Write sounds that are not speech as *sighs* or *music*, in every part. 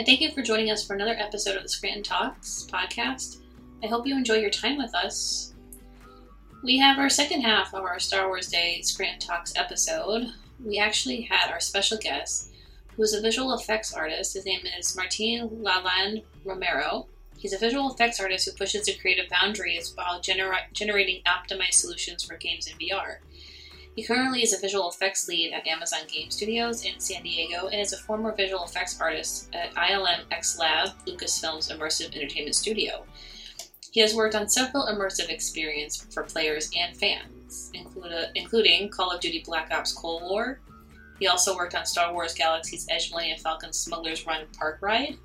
and thank you for joining us for another episode of the Scranton Talks podcast. I hope you enjoy your time with us. We have our second half of our Star Wars Day Scranton Talks episode. We actually had our special guest, who is a visual effects artist. His name is Martin Lalande Romero. He's a visual effects artist who pushes the creative boundaries while genera- generating optimized solutions for games in VR. He currently is a visual effects lead at Amazon Game Studios in San Diego and is a former visual effects artist at ILM X Lab, Lucasfilm's immersive entertainment studio. He has worked on several immersive experiences for players and fans, including Call of Duty Black Ops Cold War. He also worked on Star Wars Galaxy's Edge Millennium Falcon Smuggler's Run Park Ride,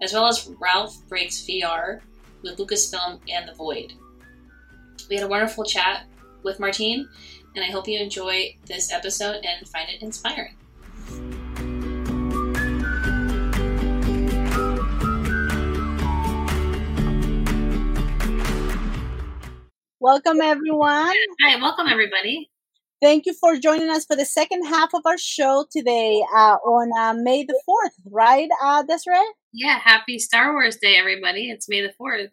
as well as Ralph Breaks VR with Lucasfilm and The Void. We had a wonderful chat with Martine, and I hope you enjoy this episode and find it inspiring. Welcome, everyone. Hi, welcome, everybody. Thank you for joining us for the second half of our show today uh, on uh, May the 4th, right, uh, Desiree? Yeah, happy Star Wars Day, everybody. It's May the 4th.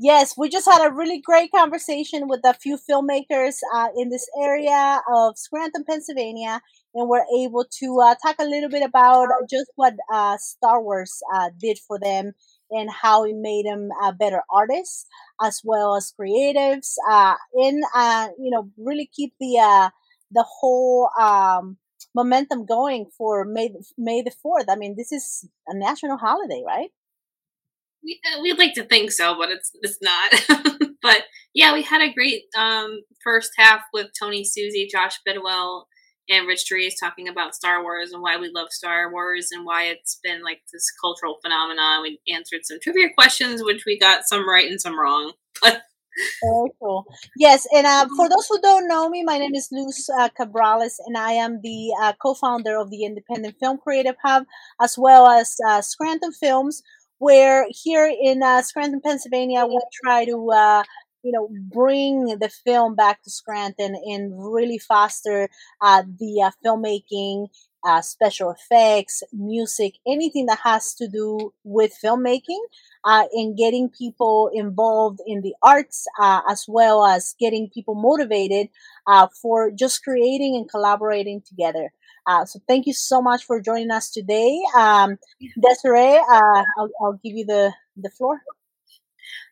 Yes, we just had a really great conversation with a few filmmakers uh, in this area of Scranton, Pennsylvania, and we're able to uh, talk a little bit about just what uh, Star Wars uh, did for them and how it made them better artists as well as creatives, uh, and uh, you know really keep the uh, the whole um, momentum going for May May the fourth. I mean, this is a national holiday, right? We, uh, we'd like to think so, but it's it's not. *laughs* but yeah, we had a great um, first half with Tony Susie, Josh Bidwell, and Rich Dries talking about Star Wars and why we love Star Wars and why it's been like this cultural phenomenon. We answered some trivia questions, which we got some right and some wrong. Very cool. Yes, and uh, *laughs* for those who don't know me, my name is Luz uh, Cabrales, and I am the uh, co-founder of the Independent Film Creative Hub, as well as uh, Scranton Films, where here in uh, Scranton, Pennsylvania, we try to uh, you know bring the film back to Scranton and really foster uh, the uh, filmmaking, uh, special effects, music, anything that has to do with filmmaking. Uh, and getting people involved in the arts as well as getting people motivated for just creating and collaborating together. Uh, so thank you so much for joining us today. Um, Desiree, uh, I'll, I'll, give you the, the floor.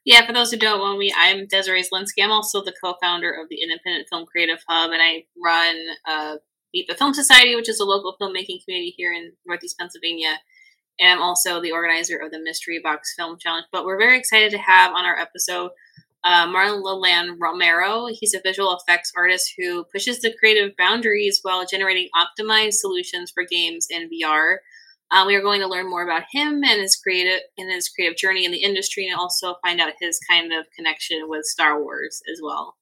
Yeah, for those who don't know me, I'm Desiree Zelinsky. I'm also the co-founder of the Independent Film Creative Hub, and I run uh, Meet the Film Society, which is a local filmmaking community here in Northeast Pennsylvania. And I'm also the organizer of the Mystery Box Film Challenge. But we're very excited to have on our episode uh, Martin Lalande Romero. He's a visual effects artist who pushes the creative boundaries while generating optimized solutions for games in VR. Uh, we are going to learn more about him and his creative and his creative journey in the industry, and also find out his kind of connection with Star Wars as well.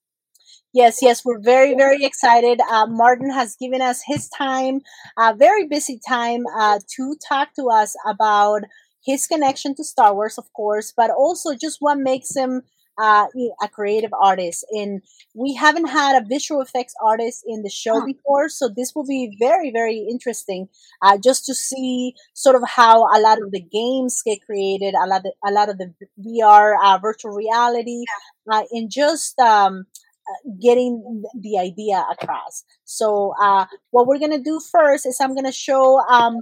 Yes, yes, we're very, very excited. Uh, Martin has given us his time, a very busy time, uh, to talk to us about his connection to Star Wars, of course, but also just what makes him uh, a creative artist. And we haven't had a visual effects artist in the show oh. before, so this will be very, very interesting uh, just to see sort of how a lot of the games get created, a lot of, a lot of the VR, uh, virtual reality, yeah. Uh, and just um, uh, getting the idea across. So uh, what we're gonna do first is I'm gonna show um,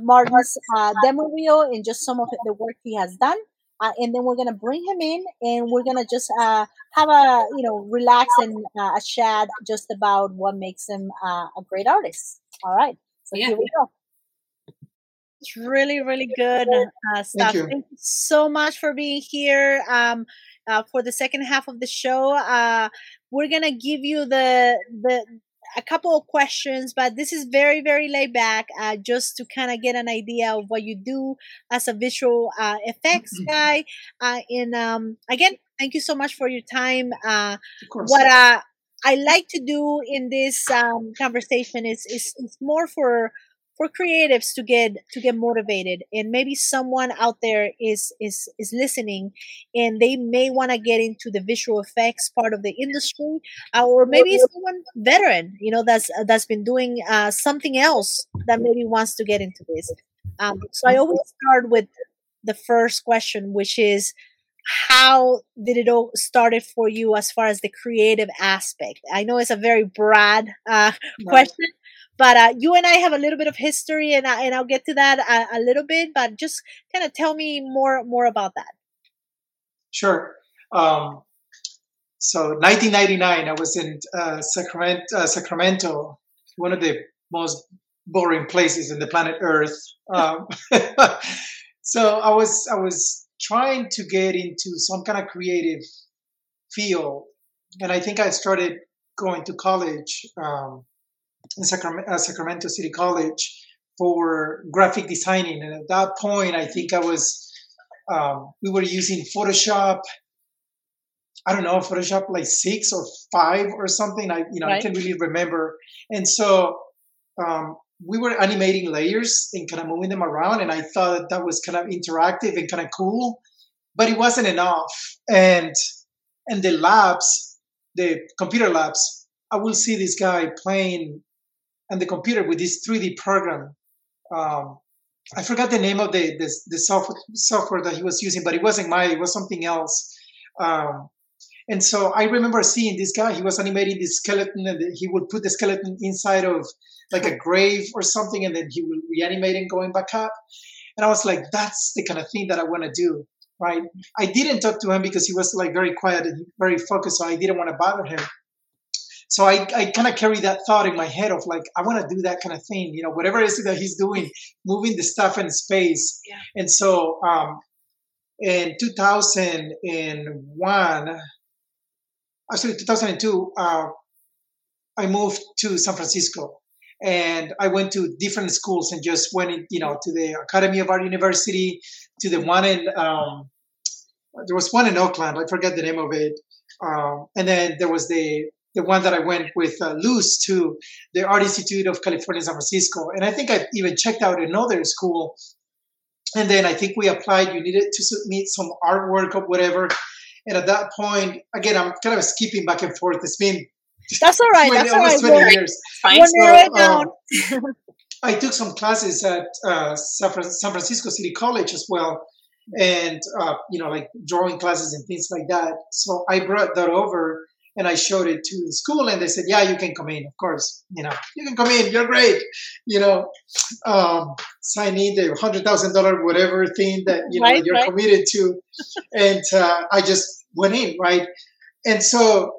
Martin's demo reel and just some of the work he has done uh, and then we're gonna bring him in, and we're gonna just uh, have a you know relax and uh, a chat just about what makes him uh, a great artist. All right, so yeah. here we go. It's really, really good uh, stuff. Thank you. Thank you. so much for being here. Um, uh, for the second half of the show, we're gonna give you the the a couple of questions, but this is very, very laid back, uh, just to kind of get an idea of what you do as a visual uh, effects mm-hmm. guy. Uh, and um, again, thank you so much for your time. Uh, what uh, I like to do in this um, conversation is, is, is more for for creatives to get to get motivated. And maybe someone out there is is is listening and they may want to get into the visual effects part of the industry uh, or maybe someone veteran you know that's uh, that's been doing uh, something else that maybe wants to get into this. Um, so I always start with the first question, which is how did it all started for you as far as the creative aspect? I know it's a very broad uh, *laughs* question, but uh, you and I have a little bit of history, and I, and I'll get to that a, a little bit. But just kind of tell me more more about that. Sure. Um, so 1999, I was in uh, Sacramento, uh, Sacramento, one of the most boring places in the planet Earth. Um, *laughs* so I was I was trying to get into some kind of creative field, and I think I started going to college um, in Sacramento, uh, Sacramento City College for graphic designing, and at that point, I think I was um, we were using Photoshop. I don't know Photoshop like six or five or something. I you know right. I can't really remember. And so um, we were animating layers and kind of moving them around, and I thought that was kind of interactive and kind of cool, but it wasn't enough. And and the labs, the computer labs, I will see this guy playing on the computer with this 3D program. Um, I forgot the name of the, the, the software software that he was using, but it wasn't Maya. It was something else. Um, and so I remember seeing this guy. He was animating this skeleton, and he would put the skeleton inside of like a grave or something, and then he would reanimate and going back up. And I was like, that's the kind of thing that I want to do, right? I didn't talk to him because he was like very quiet and very focused, so I didn't want to bother him. So I, I kind of carry that thought in my head of like, I want to do that kind of thing, you know, whatever it is that he's doing, moving the stuff in space. Yeah. And so um, in 2001, actually 2002, uh, I moved to San Francisco and I went to different schools and just went, in, you know, to the Academy of Art University, to the one in um, there was one in Oakland. I forget the name of it, um, and then there was the the one that I went with uh, Luz to the Art Institute of California, San Francisco, and I think I even checked out another school. And then I think we applied. You needed to submit some artwork or whatever. And at that point, again, I'm kind of skipping back and forth. It's been that's all right. 20, that's all right. 20 years. Fine. So, down. Um, I took some classes at uh, San Francisco City College as well, and uh, you know, like drawing classes and things like that. So I brought that over and I showed it to the school, and they said, "Yeah, you can come in. Of course, you know, you can come in. You're great. You know, um, sign in the hundred thousand dollar whatever thing that you know right, you're right. committed to." and uh, I just went in, right? And so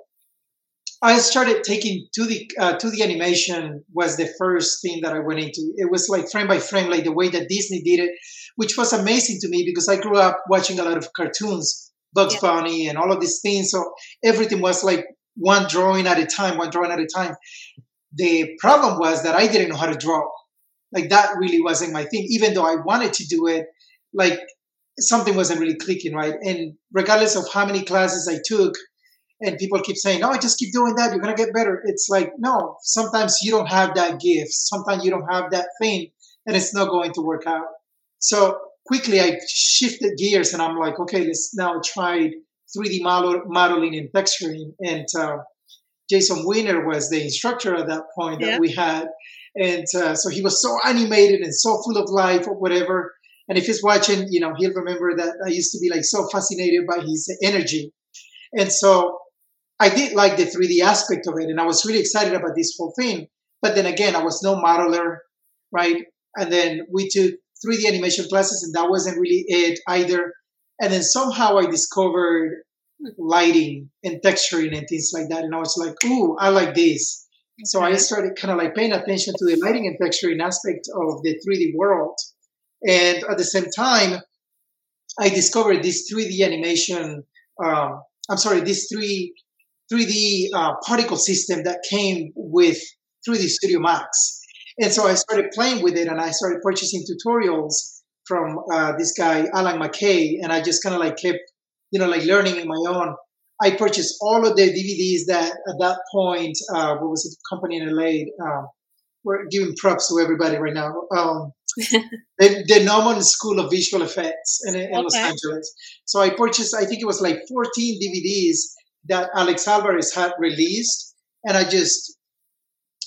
I started taking to the uh, to the animation was the first thing that I went into. It was like frame by frame, like the way that Disney did it, which was amazing to me because I grew up watching a lot of cartoons, Bugs yeah. Bunny, and all of these things. So everything was like one drawing at a time, one drawing at a time. The problem was that I didn't know how to draw. Like that really wasn't my thing. Even though I wanted to do it, like something wasn't really clicking right. And regardless of how many classes I took and people keep saying, "No, just keep doing that. You're gonna get better." It's like, no. Sometimes you don't have that gift. Sometimes you don't have that thing, and it's not going to work out. So quickly, I shifted gears, and I'm like, okay, let's now try 3D model, modeling and texturing. And uh, Jason Wiener was the instructor at that point that we had, and uh, so he was so animated and so full of life or whatever. And if he's watching, you know, he'll remember that I used to be like so fascinated by his energy. And so I did like the 3D aspect of it, and I was really excited about this whole thing. But then again, I was no modeler, right? And then we took 3D animation classes, and that wasn't really it either. And then somehow I discovered lighting and texturing and things like that, and I was like, "Ooh, I like this." Okay. So I started kind of like paying attention to the lighting and texturing aspect of the 3D world, and at the same time, I discovered this 3D animation. Um, I'm sorry, this 3 3D uh, particle system that came with 3D Studio Max. And so I started playing with it and I started purchasing tutorials from uh, this guy, Allan McKay. And I just kind of like kept, you know, like learning in my own. I purchased all of the DVDs that at that point, uh, what was it, company in LA? Um, we're giving props to everybody right now. Um, *laughs* the, the Gnomon School of Visual Effects in, in okay. Los Angeles. So I purchased, I think it was like 14 DVDs that Alex Alvarez had released. And I just,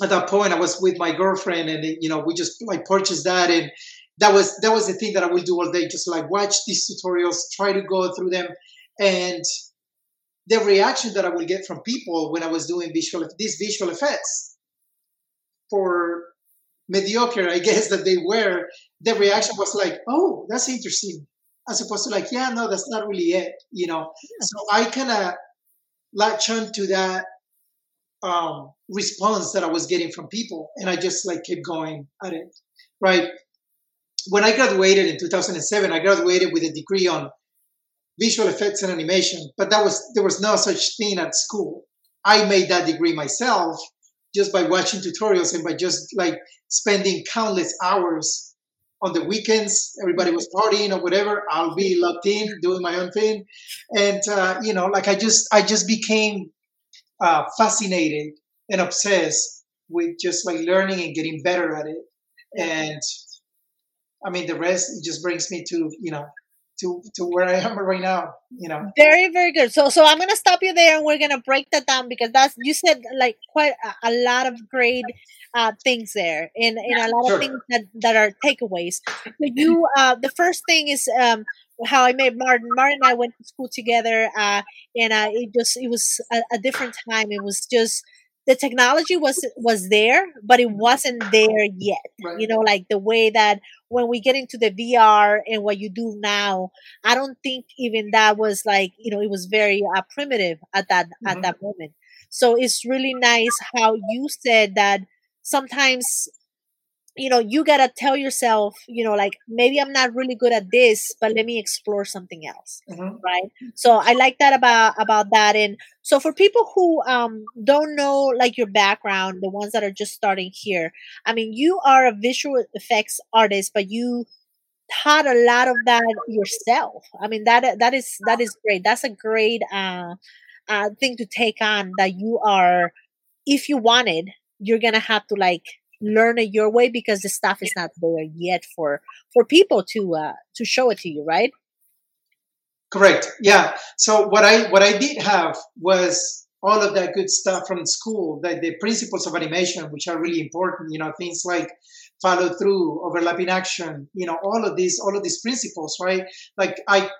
at that point, I was with my girlfriend and, you know, we just like purchased that and, that was that was the thing that I will do all day, just like watch these tutorials, try to go through them, and the reaction that I will get from people when I was doing visual these visual effects for mediocre, I guess that they were, the reaction was like, "Oh, that's interesting," as opposed to like, "Yeah, no, that's not really it," you know. Yeah. So I kind of latch on to that um, response that I was getting from people, and I just like kept going at it. Right when I graduated in 2007, I graduated with a degree on visual effects and animation, but that was there was no such thing at school. I made that degree myself just by watching tutorials and by just like spending countless hours on the weekends. Everybody was partying or whatever. I'll be locked in doing my own thing, and uh, you know, like I just I just became uh, fascinated and obsessed with just like learning and getting better at it. And I mean, the rest it just brings me to you know to to where I am right now. You know. Very very good. So so I'm gonna stop you there, and we're gonna break that down because that's you said like quite a, a lot of great uh, things there, and, and a lot sure. of things that that are takeaways. So you uh, the first thing is um how I met Martin. Martin and I went to school together, uh, and uh, it just it was a, a different time. It was just the technology was was there, but it wasn't there yet. Right. You know, like the way that when we get into the VR and what you do now, I don't think even that was like you know it was very uh, primitive at that mm-hmm. at that moment. So it's really nice how you said that sometimes you know you gotta tell yourself you know like maybe i'm not really good at this but let me explore something else mm-hmm. right? So i like that about about that and so for people who um don't know like your background the ones that are just starting here i mean you are a visual effects artist but you taught a lot of that yourself. I mean that that is that is great. That's a great uh, uh thing to take on that you are if you wanted you're gonna have to like learn it your way because the stuff is not there yet for for people to uh to show it to you right? Correct. Yeah. So what i what i did have was all of that good stuff from school the, the principles of animation which are really important you know things like follow through overlapping action you know all of these all of these principles right? Like i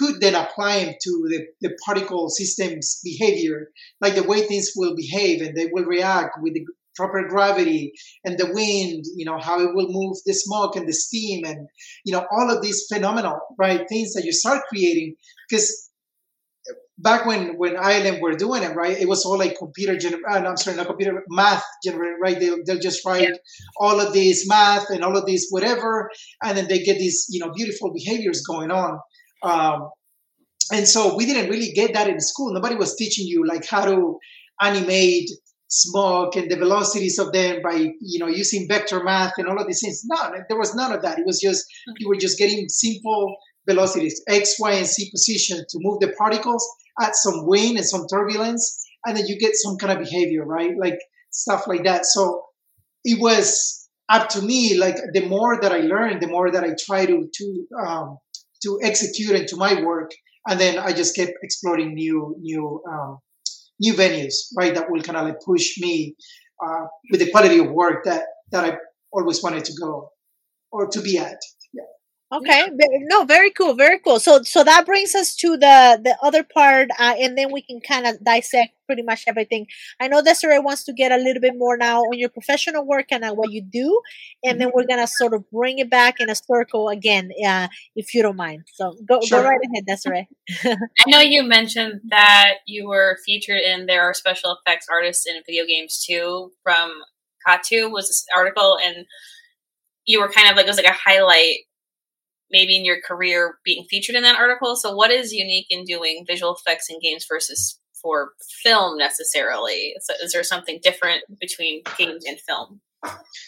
could then apply them to the, the particle system's behavior, like the way things will behave and they will react with the proper gravity and the wind, you know, how it will move the smoke and the steam and, you know, all of these phenomenal, right, things that you start creating. Because back when, when ILM were doing it, right, it was all like computer, gener- uh, I'm sorry, not computer, math generated, right? They'll, they'll just write yeah. all of these math and all of these whatever, and then they get these, you know, beautiful behaviors going on. Um, and so we didn't really get that in school. Nobody was teaching you like how to animate smoke and the velocities of them by you know using vector math and all of these things. No, there was none of that. It was just you were just getting simple velocities, x, y, and z position to move the particles, add some wind and some turbulence, and then you get some kind of behavior, right? Like stuff like that. So it was up to me. Like the more that I learned, the more that I try to to um, to execute into my work, and then I just kept exploring new new um, new venues, right, that will kind of like push me uh, with the quality of work that that I always wanted to go or to be at. Okay. No, very cool. Very cool. So, so that brings us to the the other part, uh, and then we can kind of dissect pretty much everything. I know Desiree wants to get a little bit more now on your professional work and uh, what you do, and then we're gonna sort of bring it back in a circle again, uh, if you don't mind. So, go sure. go right ahead, Desiree. *laughs* I know you mentioned that you were featured in there are special effects artists in video games too. From Kotaku was this article, and you were kind of like it was like a highlight maybe in your career being featured in that article. So, what is unique in doing visual effects in games versus for film necessarily? So is there something different between games and film?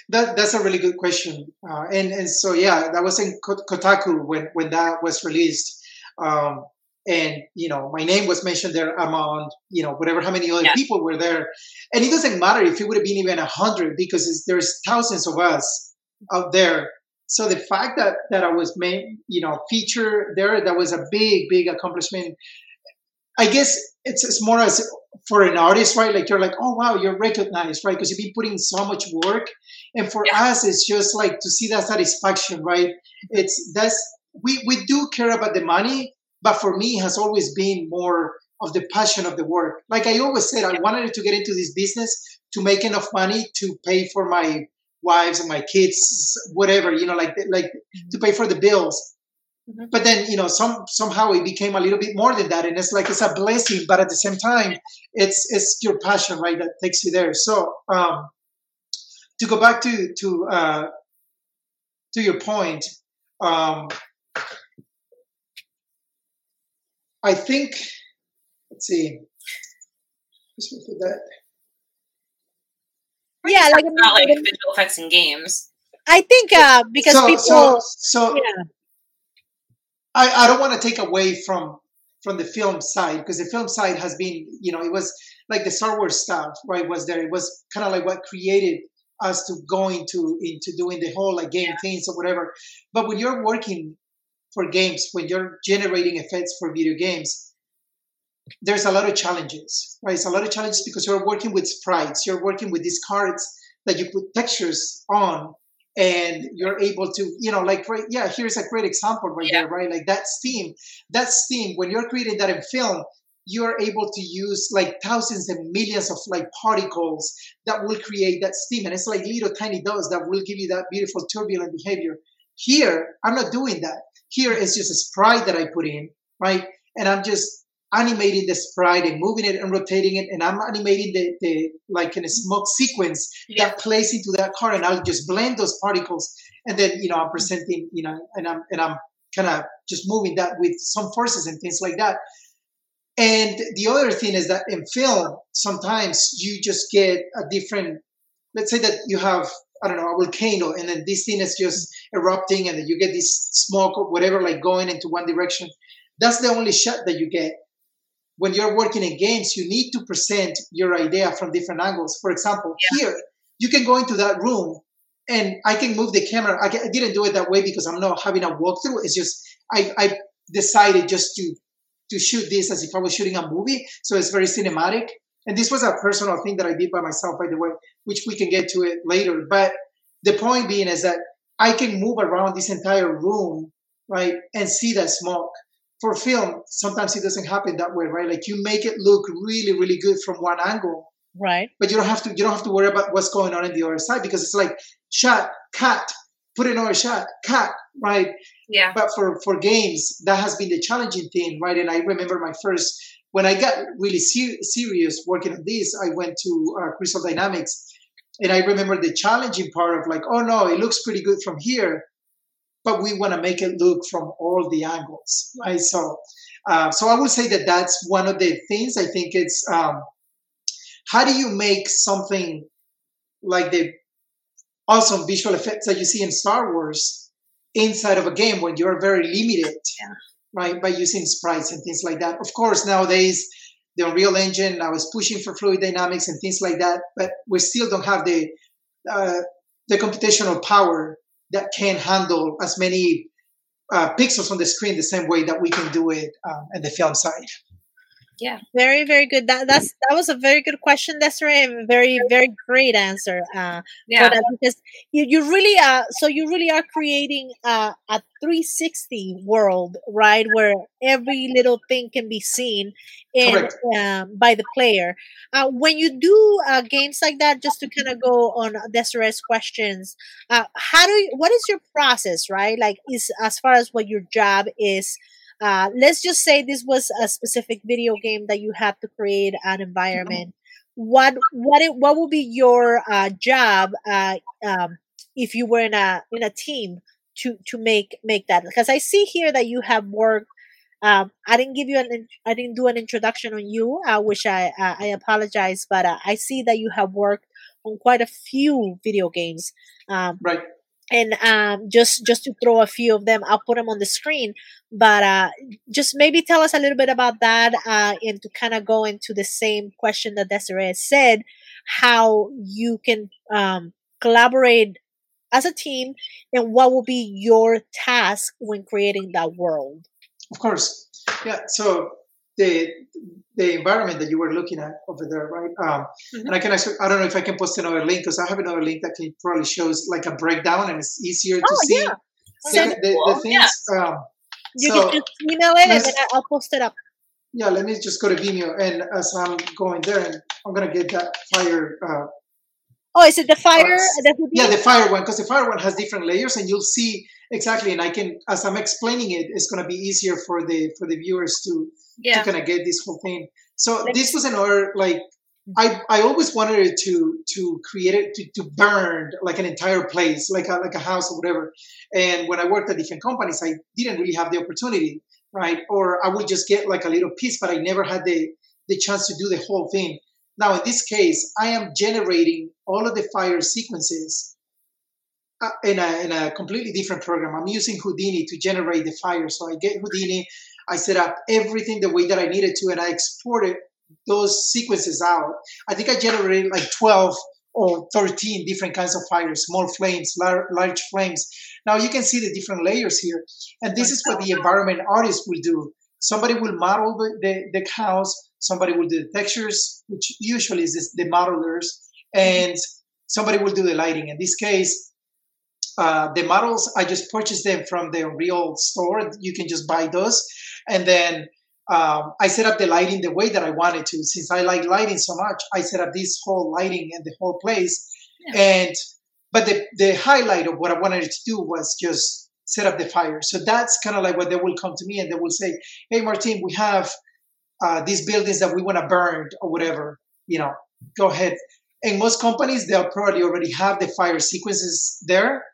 That that's a really good question, uh, and and so yeah, that was in Kotaku when when that was released, um, and you know my name was mentioned there among you know whatever how many other people were there, and it doesn't matter if it would have been even a hundred because there's thousands of us out there so the fact that that I was made, you know, feature there, that was a big, big accomplishment. I guess it's, it's more as for an artist, right? Like you're like, oh wow, you're recognized, right? Because you've been putting so much work. And for yeah. us, it's just like to see that satisfaction, right? It's that's we we do care about the money, but for me, it has always been more of the passion of the work. Like I always said, I wanted to get into this business to make enough money to pay for my wives and my kids, whatever, you know, like like to pay for the bills. Mm-hmm. But then, you know, some somehow it became a little bit more than that, and it's like it's a blessing, but at the same time, it's it's your passion, right, that takes you there. So, um, to go back to to uh, to your point, um, I think. Let's see. Let's look at that. Yeah, like not like visual effects in games. I think uh, because so, people. So, so yeah. I, I don't want to take away from from the film side because the film side has been you know it was like the Star Wars stuff right was there it was kind of like what created us to go into into doing the whole like game yeah. things or whatever but when you're working for games when you're generating effects for video games there's a lot of challenges right? It's a lot of challenges because you're working with sprites you're working with these cards that you put textures on and you're able to you know like right yeah here's a great example right yeah. there right? Like that steam that steam when you're creating that in film you're able to use like thousands and millions of like particles that will create that steam. And it's like little tiny dots that will give you that beautiful turbulent behavior. Here i'm not doing that. Here is just a sprite that i put in right? And i'm just animating the sprite and moving it and rotating it and i'm animating the, the like in a smoke sequence yeah. that plays into that car and i'll just blend those particles and then you know i'm presenting you know and i'm and i'm kind of just moving that with some forces and things like that and the other thing is that in film sometimes you just get a different let's say that you have I don't know, a volcano, and then this thing is just erupting, and then you get this smoke or whatever, like going into one direction. That's the only shot that you get when you're working in games, you need to present your idea from different angles. For example, yeah. here, you can go into that room and I can move the camera. I, I, didn't do it that way because I'm not having a walkthrough. It's just, I, I decided just to, to shoot this as if I was shooting a movie. So it's very cinematic. And this was a personal thing that I did by myself, by the way, which we can get to it later. But the point being is that I can move around this entire room, right, and see that smoke for film, sometimes it doesn't happen that way, right? Like you make it look really, really good from one angle, right? But you don't have to. You don't have to worry about what's going on in the other side because it's like shot, cut, put another shot, cut, right? Yeah. But for for games, that has been the challenging thing, right? And I remember my first when I got really ser- serious working on this, I went to uh, Crystal Dynamics, and I remember the challenging part of like, oh no, it looks pretty good from here, but we want to make it look from all the angles, right? So, uh, so I would say that that's one of the things. I think it's um, how do you make something like the awesome visual effects that you see in Star Wars inside of a game when you're very limited, yeah. right, by using sprites and things like that. Of course, nowadays the Unreal Engine I was pushing for fluid dynamics and things like that, but we still don't have the uh, the computational power that can handle as many uh, pixels on the screen the same way that we can do it um, in the film side. Yeah, very very good. That that's that was a very good question, Desiree. Very very great answer. Uh, yeah, because you you really uh so you really are creating uh, a 360 world, right, where every little thing can be seen in um, by the player. Uh, when you do uh, games like that, just to kind of go on Desiree's questions, uh, how do you, what is your process, right? Like, is as far as what your job is uh, let's just say this was a specific video game that you had to create an environment. What what it, what would be your uh, job uh, um, if you were in a in a team to to make make that? Because I see here that you have worked. Um, I didn't give you an I didn't do an introduction on you, uh, which I I apologize, but uh, I see that you have worked on quite a few video games. Um, right and um, just just to throw a few of them, I'll put them on the screen. But uh, just maybe tell us a little bit about that, uh, and to kind of go into the same question that Desiree said, how you can um, collaborate as a team, and what will be your task when creating that world. Of course, yeah. So the the environment that you were looking at over there, right? Um, Mhm. And I can actually, I don't know if I can post another link because I have another link that can probably shows like a breakdown and it's easier to Oh, see yeah. the, the, the cool. things. Um, You so can just email it and then I'll post it up. yeah, let me just go to Vimeo and as I'm going there, and I'm gonna get that fire. Uh, Oh, is it the fire? the yeah, the fire one because the fire one has different layers, and you'll see exactly. And I can, as I'm explaining it, it's gonna be easier for the for the viewers to Yeah. to kind of get this whole thing. So Like- this was another like I I always wanted it to to create it to, to burn like an entire place, like a like a house or whatever. And when I worked at different companies, I didn't really have the opportunity, right? Or I would just get like a little piece, but I never had the the chance to do the whole thing. Now in this case, I am generating all of the fire sequences uh, in a in a completely different program. I'm using Houdini to generate the fire. So I get Houdini, I set up everything the way that I needed to, and I exported those sequences out. I think I generated like 12 or 13 different kinds of fires, small flames, lar- large flames. Now you can see the different layers here. And this is what the environment artist will do. Somebody will model the, the, the house, somebody will do the textures, which usually is the modelers, and somebody will do the lighting. In this case, uh, the models, I just purchased them from the Unreal store. You can just buy those. And then um, I set up the lighting the way that I wanted to. Since I like lighting so much, I set up this whole lighting and the whole place. And but the the highlight of what I wanted to do was just set up the fire. So that's kind of like what they will come to me and they will say, "Hey, Martin, we have uh, these buildings that we want to burn or whatever. You know, go ahead." In most companies, they'll probably already have the fire sequences there,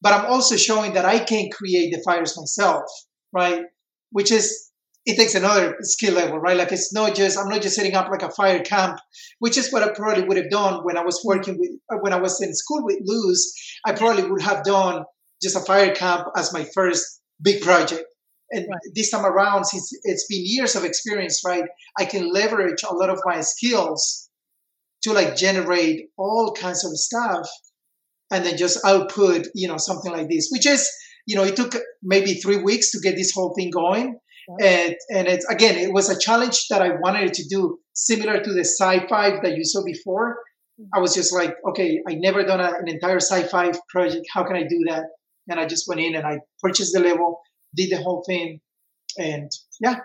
but I'm also showing that I can create the fires myself, right? Which is it takes another skill level, right? Like it's not just I'm not just setting up like a fire camp, which is what I probably would have done when I was working with uh, when I was in school with Luz. I probably would have done just a fire camp as my first big project. And Right. this time around, since it's been years of experience, right, I can leverage a lot of my skills to like generate all kinds of stuff and then just output, you know, something like this, which is, you know, it took maybe three weeks to get this whole thing going. And, and it's again, it was a challenge that I wanted to do similar to the sci-fi that you saw before. Mm-hmm. I was just like, okay, I never done a, an entire sci-fi project. How can I do that? And I just went in and I purchased the level, did the whole thing, and yeah,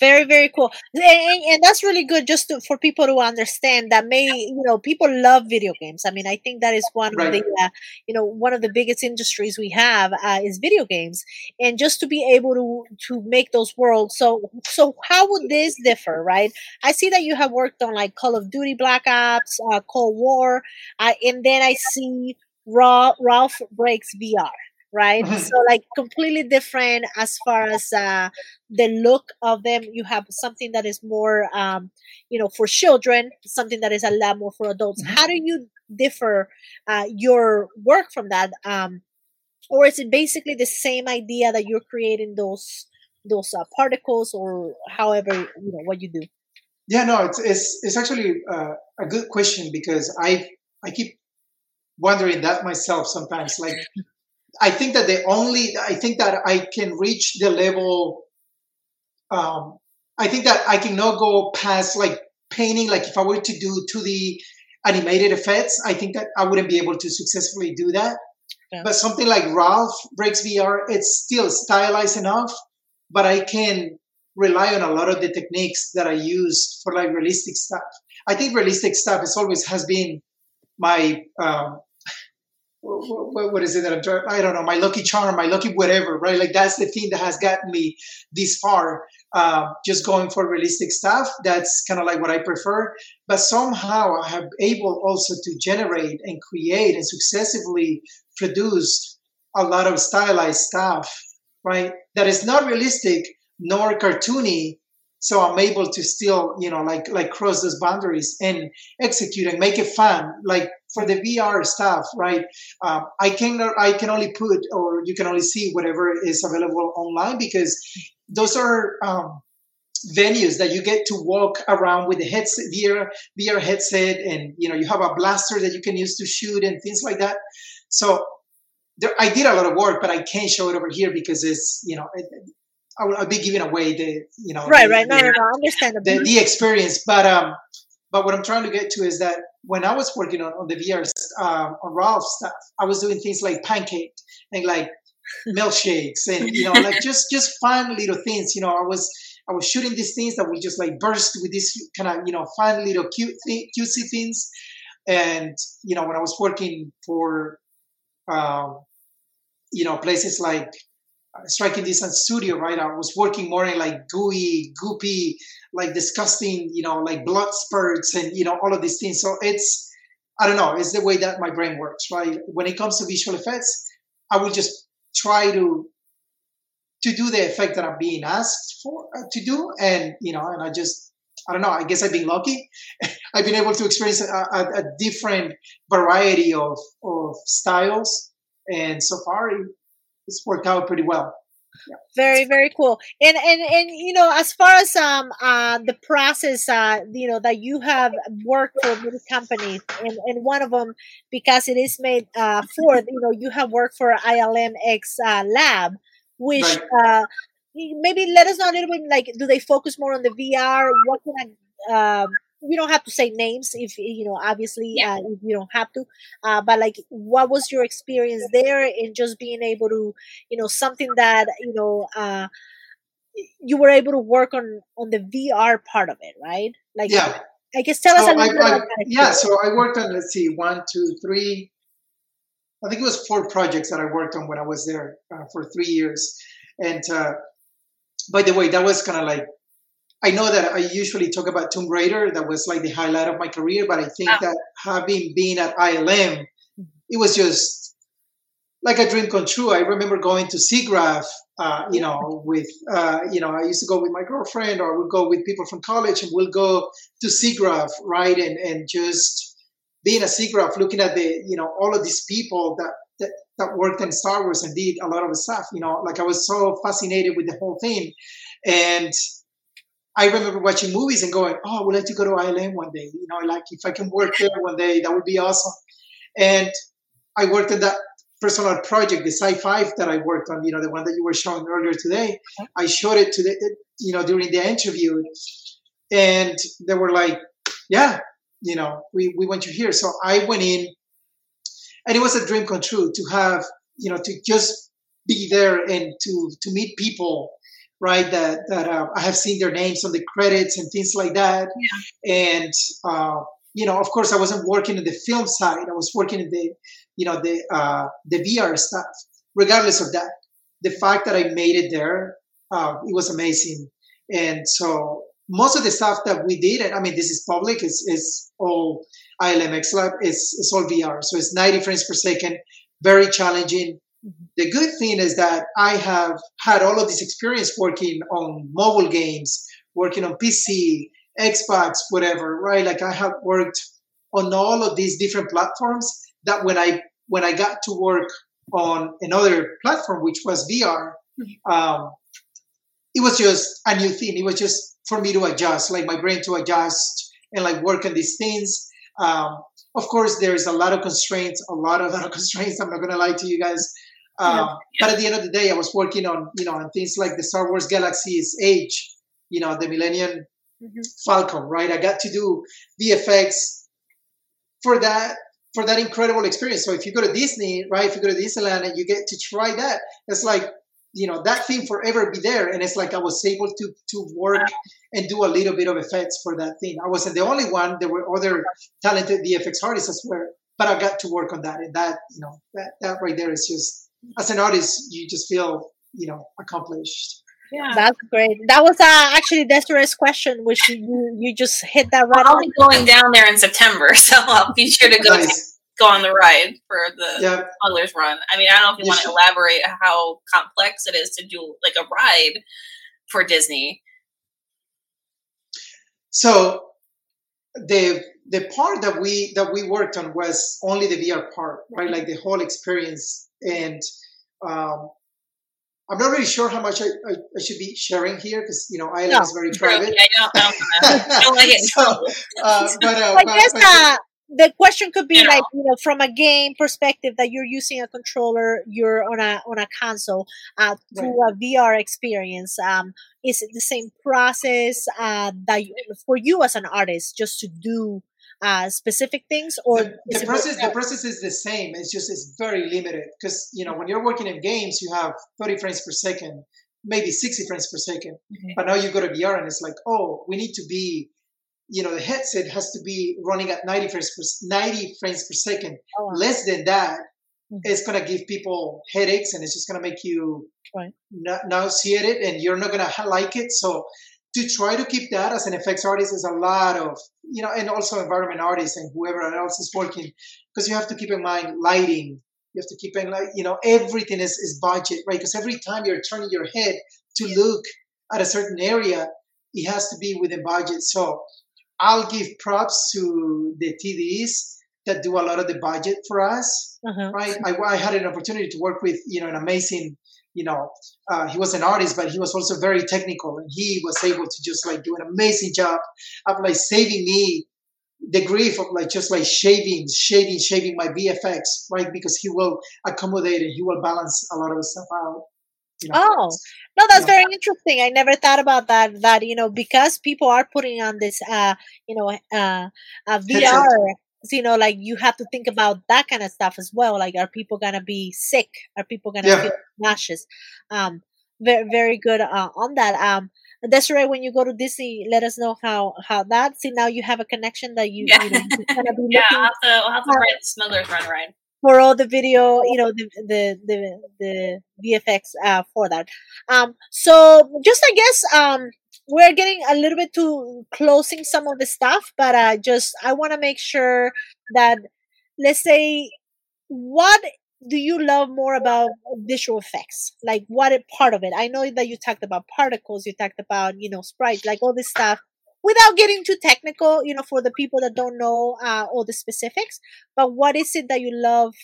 Very, very cool. And, and- that's really good just to, for people to understand that may, you know, people love video games. I mean, I think that is one of the, uh, you know, one of the biggest industries we have uh, is video games. And just to be able to, to make those worlds. So, so how would this differ, right? I see that you have worked on like Call of Duty Black Ops, uh, Cold War, uh, and then I see Raw, Ralph Breaks VR. Right, *laughs* so like completely different as far as uh, the look of them you have something that is more um, you know for children something that is a lot more for adults Mhm. how do you differ uh, your work from that um, or is it basically the same idea that you're creating those those uh, particles or however you know what you do Yeah, no, it's it's, it's actually uh, a good question because I I keep wondering that myself sometimes. Like, I think that the only I think that I can reach the level. Um, I think that I cannot go past like painting. Like, if I were to do to the animated effects, I think that I wouldn't be able to successfully do that. Yeah. But something like Ralph Breaks VR, it's still stylized enough, but I can rely on a lot of the techniques that I use for like realistic stuff. I think realistic stuff is always has been my um, what, what is it that I'm trying? I don't know. My lucky charm, my lucky whatever, right? Like that's the thing that has gotten me this far. Um, just going for realistic stuff. That's kind of like what I prefer. But somehow I have able also to generate and create and successively produce a lot of stylized stuff, right? That is not realistic nor cartoony. So I'm able to still, you know, like like cross those boundaries and execute and make it fun. Like for the VR stuff, right? Um, I can I can only put or you can only see whatever is available online because those are um, venues that you get to walk around with the headset VR VR headset and you know you have a blaster that you can use to shoot and things like that. So there, I did a lot of work, but I can't show it over here because it's you know it, I would I'd be giving away the you know right, the, right. No, the, no, no. Understandable. the, the experience. But um, but what I'm trying to get to is that when I was working on, on the VR um, on Ralph stuff, I was doing things like pancake and like *laughs* milkshakes and you know like just just fun little things. You know, I was I was shooting these things that would just like burst with these kind of you know fun little cute th- cutesy things. And you know when I was working for um, you know places like uh, striking distance studio right? I was working more in like gooey goopy like disgusting you know like blood spurts and you know all of these things. So it's i don't know it's the way that my brain works right? When it comes to visual effects i will just try to to do the effect that i'm being asked for uh, to do and you know and i just i don't know i guess i've been lucky. *laughs* I've been able to experience a, a, a different variety of of styles. And so far it's worked out pretty well. Yeah. Very very cool. And and and you know, as far as um uh the process uh you know that you have worked for many companies, and and one of them because it is made uh for you know you have worked for ILMX uh, Lab, which right. uh maybe let us know a little bit like do they focus more on the VR? What kind of um you don't have to say names if you know obviously yeah. uh, if you don't have to uh, but like what was your experience there in just being able to you know something that you know uh, you were able to work on on the vr part of it right? Like yeah. I guess tell so us a little I, bit I, yeah so i worked on let's see one two three i think it was four projects that i worked on when i was there uh, for three years and uh, by the way that was kind of like I know that I usually talk about Tomb Raider. That was like the highlight of my career. But I think oh. that having been at ILM, it was just like a dream come true. I remember going to SIGGRAPH, uh, you know, with, uh, you know, I used to go with my girlfriend or we'd go with people from college and we'll go to SIGGRAPH, right? And, and just being a SIGGRAPH, looking at the, you know, all of these people that, that, that worked in Star Wars and did a lot of stuff, you know, like I was so fascinated with the whole thing. And I remember watching movies and going, "Oh, I would like to go to ILM one day. You know, like if I can work there one day, that would be awesome." And I worked on that personal project, the sci-fi that I worked on. You know, the one that you were showing earlier today. I showed it to the, you know, during the interview, and they were like, "Yeah, you know, we we want you here." So I went in, and it was a dream come true to have, you know, to just be there and to to meet people right? That that uh, I have seen their names on the credits and things like that. Yeah. And uh, you know, of course, I wasn't working in the film side. I was working in the you know the uh, the VR stuff. Regardless of that, the fact that I made it there, uh, it was amazing. And so most of the stuff that we did, and I mean, this is public. It's, it's all ILMX Lab. It's, it's all VR. So it's 90 frames per second. Very challenging the good thing is that I have had all of this experience working on mobile games, working on PC, Xbox, whatever, right? Like I have worked on all of these different platforms that when I when I got to work on another platform, which was VR, mm-hmm. um, it was just a new thing. It was just for me to adjust, like my brain to adjust and like work on these things. Um, of course, there's a lot of constraints, a lot of, a lot of constraints. I'm not going to lie to you guys. Um, yeah. But at the end of the day, I was working on you know on things like the Star Wars Galaxy's Edge, you know, the Millennium mm-hmm. Falcon, right? I got to do VFX for that for that incredible experience. So if you go to Disney, right, if you go to Disneyland and you get to try that, it's like you know that thing forever be there, and it's like I was able to to work and do a little bit of effects for that thing. I wasn't the only one. There were other talented VFX artists as well, but I got to work on that, and that you know that that right there is just as an artist, you just feel, you know, accomplished. Yeah, that's great. That was uh, actually Desiree's question, which you you just hit that right. I'll on. be going down there in September, *laughs* so I'll be sure to go nice. go on the ride for the yeah. smugglers run. I mean, I don't know if you, you want to elaborate how complex it is to do like a ride for Disney. So the the part that we that we worked on was only the VR part, right? Like the whole experience and um, I'm not really sure how much I, I, I should be sharing here because you know ILM no, is very private. I don't, I don't, I don't like *laughs* it. so, uh, but, uh, I guess but, uh, the question could be You know. like you know from a game perspective that you're using a controller you're on a on a console uh, through a vr experience um is it the same process uh that you, for you as an artist just to do uh specific things or the, the process the process is the same it's just it's very limited because you know when you're working in games you have 30 frames per second maybe 60 frames per second Okay. but now you go to vr and it's like oh we need to be you know the headset has to be running at 90 frames per, 90 frames per second Oh, wow. less than that Mhm. it's going to give people headaches and it's just going to make you Right. na- nauseated and you're not going to like it so to try to keep that as an effects artist is a lot of you know and also environment artists and whoever else is working because you have to keep in mind lighting. You have to keep in like you know everything is, is budget right? Because every time you're turning your head to look at a certain area it has to be within budget. So i'll give props to the tds that do a lot of the budget for us uh-huh. right? I, I had an opportunity to work with you know an amazing you know uh, he was an artist but he was also very technical and he was able to just like do an amazing job of like saving me the grief of like just like shaving shaving shaving my vfx right because he will accommodate and he will balance a lot of stuff out you know, Oh, no, that's Yeah. very interesting. I never thought about that. That you know, because people are putting on this, uh, you know, uh, uh VR. You know, like you have to think about that kind of stuff as well. Like, are people gonna be sick? Are people gonna Yeah. feel nauseous? Um, very, very good uh, on that. Um, Desiree, when you go to Disney, let us know how how that. See, now you have a connection that you, Yeah. you know, gonna be *laughs* Yeah, looking I'll have to, I'll have to ride the smugglers run ride. for all the video, you know, the the the, the VFX uh, for that. Um, so just I guess um, we're getting a little bit to closing some of the stuff, but uh, just I want to make sure that let's say what do you love more about visual effects? Like what part of it? I know that you talked about particles, you talked about you know sprites, like all this stuff. Without getting too technical, you know, for the people that don't know uh, all the specifics, but what is it that you love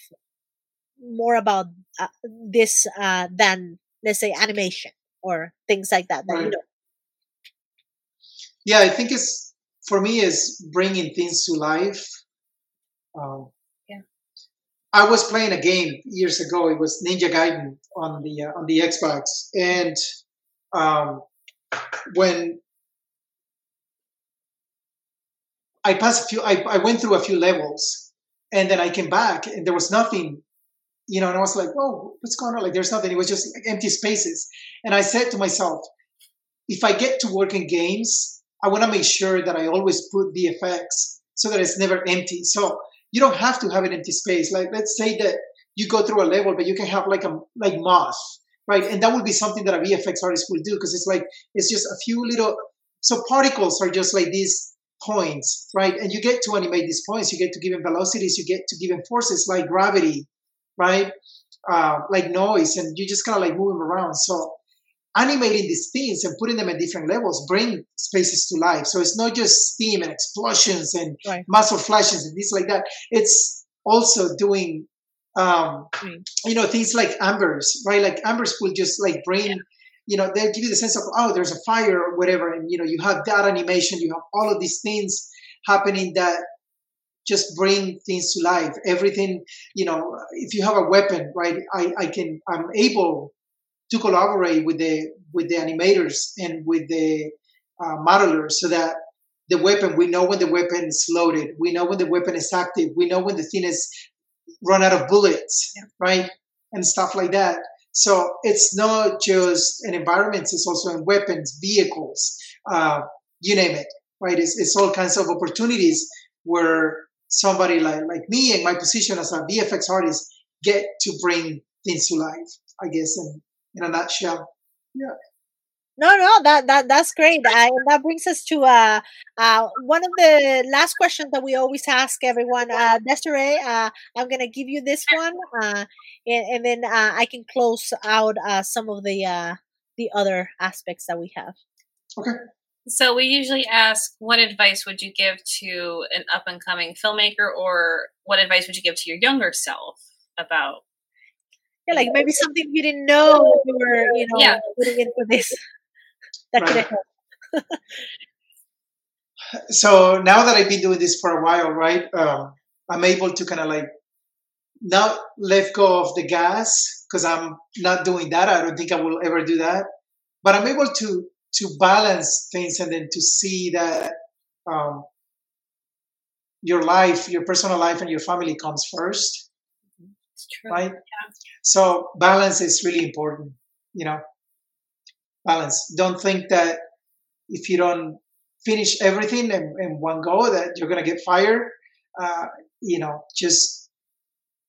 more about uh, this uh, than let's say animation or things like that, that you know yeah i think it's for me is bringing things to life. Um, Yeah. i was playing a game years ago. It was ninja gaiden on the uh, on the xbox. And um, when i passed a few I, I went through a few levels and then i came back and there was nothing you know and i was like oh what's going on? Like there's nothing. It was just like empty spaces. And i said to myself if I get to work in games, I want to make sure that I always put the effects so that it's never empty. So you don't have to have an empty space. Like let's say that you go through a level, but you can have like a like moth, right? And that would be something that a VFX artist will do because it's like it's just a few little. So particles are just like these points, right? And you get to animate these points. You get to give them velocities. You get to give them forces like gravity, right? Uh, like noise, and you just kind of like move them around. So animating these things and putting them at different levels bring spaces to life. So it's not just steam and explosions and Right. muzzle flashes and things like that. It's also doing, um, Right. you know, things like embers, right? Like embers will just like bring, you know, they'll give you the sense of, oh, there's a fire or whatever. And, you know, you have that animation, you have all of these things happening that just bring things to life. Everything, you know, if you have a weapon, right? I, I can, I'm able to collaborate with the with the animators and with the uh, modelers so that the weapon we know when the weapon is loaded. We know when the weapon is active. We know when the thing is run out of bullets right? And stuff like that. So it's not just in environments it's also in weapons vehicles uh, you name it right? It's, it's all kinds of opportunities where somebody like, like me and my position as a vfx artist get to bring things to life i guess in, in a nutshell Yeah. No, no, that that that's great. I, and that brings us to uh, uh, one of the last questions that we always ask everyone. Uh, Desiree, uh, I'm gonna give you this one, uh, and, and then uh, I can close out uh, some of the uh, the other aspects that we have. Okay. So we usually ask, what advice would you give to an up and coming filmmaker, or what advice would you give to your younger self about? Yeah, like maybe something you didn't know you were, you know, Yeah. putting into this *laughs* that could Right. help. *sighs* so now that I've been doing this for a while, right? Um, I'm able to kind of like not let go of the gas because I'm not doing that. I don't think I will ever do that. But I'm able to to balance things and then to see that um, your life, your personal life, and your family comes first. It's true. Right. Yeah. So balance is really important. You know, balance. Don't think that if you don't finish everything in, in one go that you're gonna get fired. Uh, you know, just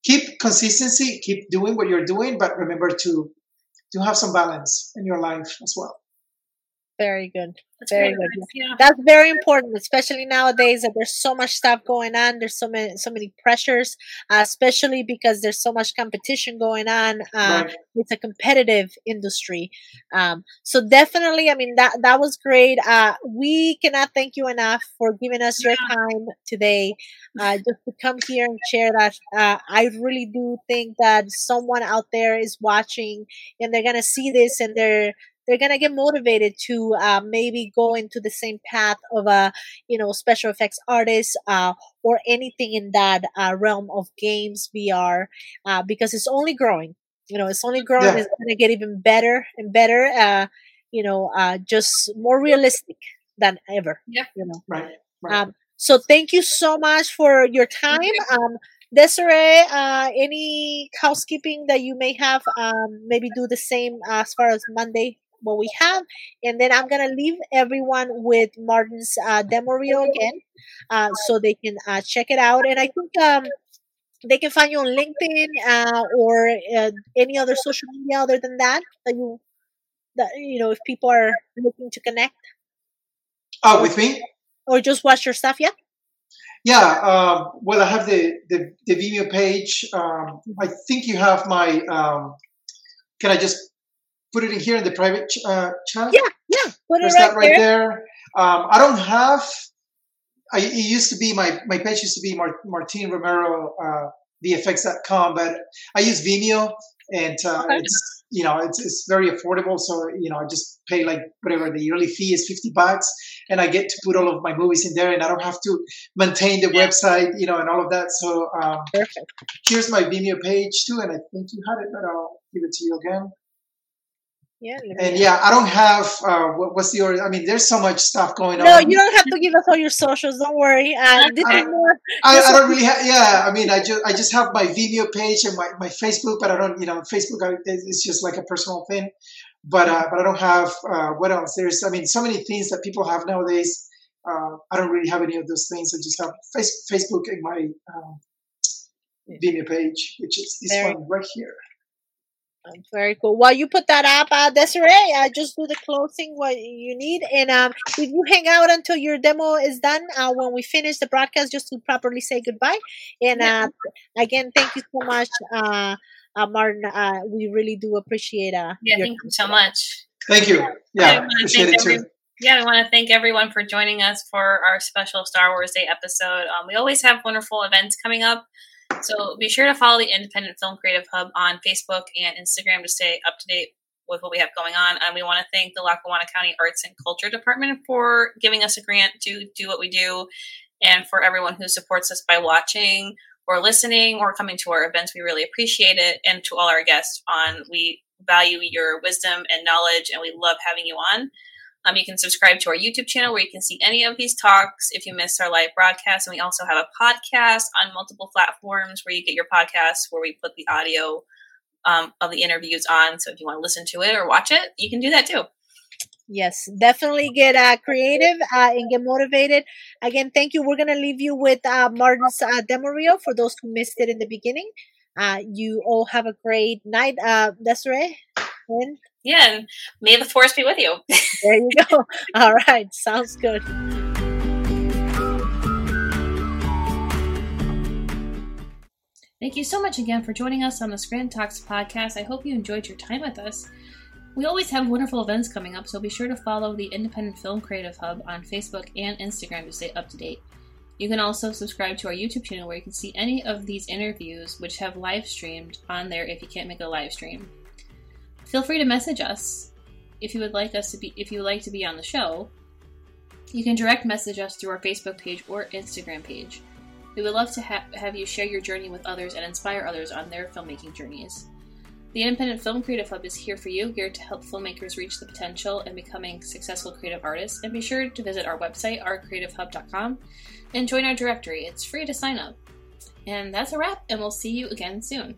keep consistency, keep doing what you're doing, but remember to to have some balance in your life as well. Very good. That's very good. Nice. Yeah. That's very important, especially nowadays that there's so much stuff going on. There's so many so many pressures, uh, especially because there's so much competition going on. Uh, right. It's a competitive industry, um, so definitely. I mean that that was great. Uh, we cannot thank you enough for giving us your time today, *laughs* uh, just to come here and share that. Uh, I really do think that someone out there is watching and they're gonna see this and they're they're gonna get motivated to uh, maybe go into the same path of a you know special effects artist uh, or anything in that uh, realm of games VR uh, because it's only growing. You know, it's only growing. Yeah. It's gonna get even better and better. Uh, you know, uh, just more realistic than ever. Yeah. You know. Right. right. Um, so thank you so much for your time. Um, Desiree, uh, any housekeeping that you may have, um, maybe do the same as far as Monday what we have and then i'm gonna leave everyone with martin's uh, demo reel again uh, so they can uh, check it out and i think um, they can find you on linkedin uh, or uh, any other social media other than that that you that you know if people are looking to connect oh with me or just watch your stuff yeah yeah, um, well, I have the, the, the Vimeo page. Um, I think you have my. Um, can I just put it in here in the private uh, channel? Yeah, yeah. Put There's it right, that right there. there. Um, I don't have. I, it used to be my my page used to be Mar- Martin Romero uh, VFX.com, but I use Vimeo, and uh, okay. it's you know it's it's very affordable. So you know I just pay like whatever the yearly fee is, fifty bucks, and I get to put all of my movies in there, and I don't have to maintain the yeah. website, you know, and all of that. So um, Perfect. here's my Vimeo page too, and I think you had it, but I'll give it to you again. Yeah. And yeah, I don't have uh, what, what's your? I mean, there's so much stuff going no, on. No, you don't have to give us all your socials. Don't worry. Uh, I, more, I, I, don't really have. Yeah, I mean, I just I just have my Vimeo page and my, my Facebook, but I don't. You know, Facebook is just like a personal thing. But uh, but I don't have uh, what else? There's I mean, so many things that people have nowadays. Uh, I don't really have any of those things. I just have face, Facebook and my um, Vimeo page, which is this there. one right here. Very cool. While you put that up, uh, Desiree, uh, just do the closing what you need, and um, if you hang out until your demo is done, uh, when we finish the broadcast, just to properly say goodbye. And uh, again, thank you so much, uh, uh Martin. Uh, we really do appreciate uh. Yeah, thank you so much. Thank you. Yeah, appreciate it too. yeah, we want to thank everyone for joining us for our special Star Wars Day episode. Um, we always have wonderful events coming up. So be sure to follow the Independent Film Creative Hub on Facebook and Instagram to stay up to date with what we have going on. And we want to thank the Lackawanna County Arts and Culture Department for giving us a grant to do what we do, and for everyone who supports us by watching or listening or coming to our events. We really appreciate it. And to all our guests on, we value your wisdom and knowledge, and we love having you on. Um, you can subscribe to our YouTube channel where you can see any of these talks if you missed our live broadcast. And we also have a podcast on multiple platforms where you get your podcasts where we put the audio um, of the interviews on. So if you want to listen to it or watch it, you can do that too. Yes, definitely get uh, creative uh, and get motivated. Again, thank you. We're going to leave you with uh, Martin's uh, demo reel for those who missed it in the beginning. Uh, you all have a great night. Uh, Desiree? And yeah, and may the force be with you. *laughs* there you go. All right, sounds good. Thank you so much again for joining us on the Scranton Talks podcast. I hope you enjoyed your time with us. We always have wonderful events coming up, so be sure to follow the Independent Film Creative Hub on Facebook and Instagram to stay up to date. You can also subscribe to our YouTube channel where you can see any of these interviews, which have live streamed on there if you can't make a live stream feel free to message us if you would like us to be if you would like to be on the show. You can direct message us through our Facebook page or Instagram page. We would love to ha- have you share your journey with others and inspire others on their filmmaking journeys. The Independent Film Creative Hub is here for you, geared to help filmmakers reach the potential in becoming successful creative artists. And be sure to visit our website, ourcreativehub.com, and join our directory. It's free to sign up. And that's a wrap, and we'll see you again soon.